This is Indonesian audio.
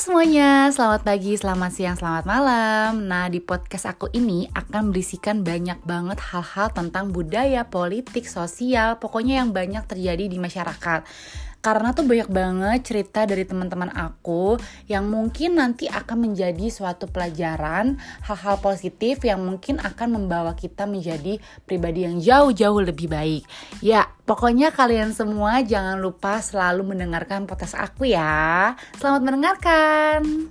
semuanya, selamat pagi, selamat siang, selamat malam. Nah, di podcast aku ini akan berisikan banyak banget hal-hal tentang budaya, politik, sosial, pokoknya yang banyak terjadi di masyarakat karena tuh banyak banget cerita dari teman-teman aku yang mungkin nanti akan menjadi suatu pelajaran hal-hal positif yang mungkin akan membawa kita menjadi pribadi yang jauh-jauh lebih baik. Ya, pokoknya kalian semua jangan lupa selalu mendengarkan podcast aku ya. Selamat mendengarkan.